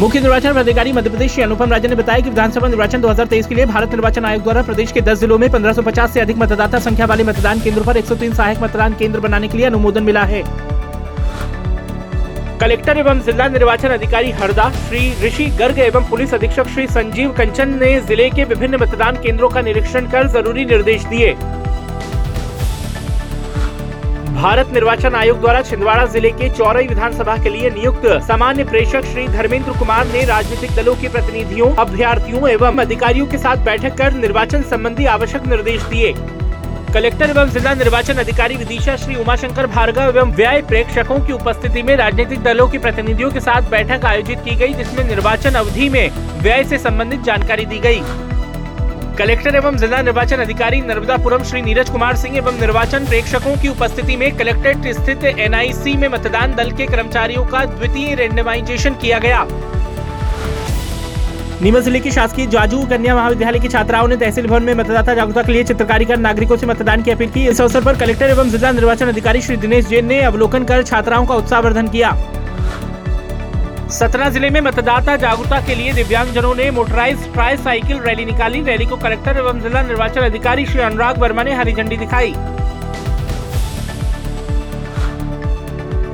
मुख्य निर्वाचन अधिकारी मध्य प्रदेश श्री अनुपम राजन ने बताया कि विधानसभा निर्वाचन 2023 के लिए भारत निर्वाचन आयोग द्वारा प्रदेश के 10 जिलों में 1550 से अधिक मतदाता संख्या वाले मतदान केंद्रों पर 103 सहायक मतदान केंद्र बनाने के लिए अनुमोदन मिला है। कलेक्टर एवं जिला निर्वाचन अधिकारी हरदा, श्री ऋषि गर्ग एवं पुलिस अधीक्षक श्री संजीव कंचन ने ज़िले के विभिन्न मतदान केंद्रों का निरीक्षण कर ज़रूरी निर्देश दिए। भारत निर्वाचन आयोग द्वारा छिंदवाड़ा ज़िले के चौरई विधानसभा के लिए नियुक्त सामान्य प्रेषक श्री धर्मेंद्र कुमार ने राजनीतिक दलों के प्रतिनिधियों, अभ्यर्थियों एवं अधिकारियों के साथ बैठक कर निर्वाचन संबंधी आवश्यक निर्देश दिए। कलेक्टर एवं जिला निर्वाचन अधिकारी विदिशा श्री उमाशंकर भार्गव एवं व्यय प्रेक्षकों की उपस्थिति में राजनीतिक दलों के प्रतिनिधियों के साथ बैठक आयोजित की गई, जिसमें निर्वाचन अवधि में व्यय से संबंधित जानकारी दी गई। कलेक्टर एवं जिला निर्वाचन अधिकारी नर्मदापुरम श्री नीरज कुमार सिंह एवं निर्वाचन प्रेक्षकों की उपस्थिति में कलेक्ट्रेट स्थित एनआईसी में मतदान दल के कर्मचारियों का द्वितीय रेंडमाइजेशन किया गया। नीमच ज़िले की शासकीय जाजू कन्या महाविद्यालय की छात्राओं ने तहसील भवन में मतदाता जागरूकता के लिए चित्रकारी कर नागरिकों से मतदान की अपील की। इस अवसर पर कलेक्टर एवं जिला निर्वाचन अधिकारी श्री दिनेश जैन ने अवलोकन कर छात्राओं का उत्साहवर्धन किया। सतना ज़िले में मतदाता जागरूकता के लिए दिव्यांगजनों ने मोटराइज ट्राई साइकिल रैली निकाली। रैली को कलेक्टर एवं जिला निर्वाचन अधिकारी श्री अनुराग वर्मा ने हरी झंडी दिखाई।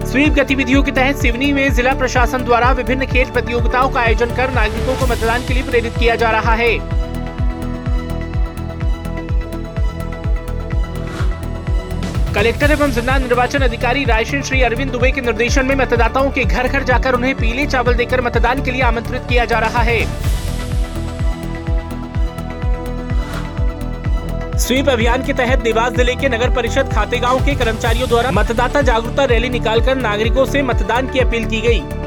स्वीप गतिविधियों के तहत सिवनी में जिला प्रशासन द्वारा विभिन्न खेल प्रतियोगिताओं का आयोजन कर नागरिकों को मतदान के लिए प्रेरित किया जा रहा है। कलेक्टर एवं जिला निर्वाचन अधिकारी रायशन श्री अरविंद दुबे के निर्देशन में मतदाताओं के घर घर जाकर उन्हें पीले चावल देकर मतदान के लिए आमंत्रित किया जा रहा है। स्वीप अभियान के तहत देवास ज़िले के नगर परिषद खातेगांव के कर्मचारियों द्वारा मतदाता जागरूकता रैली निकालकर नागरिकों से मतदान की अपील की गई।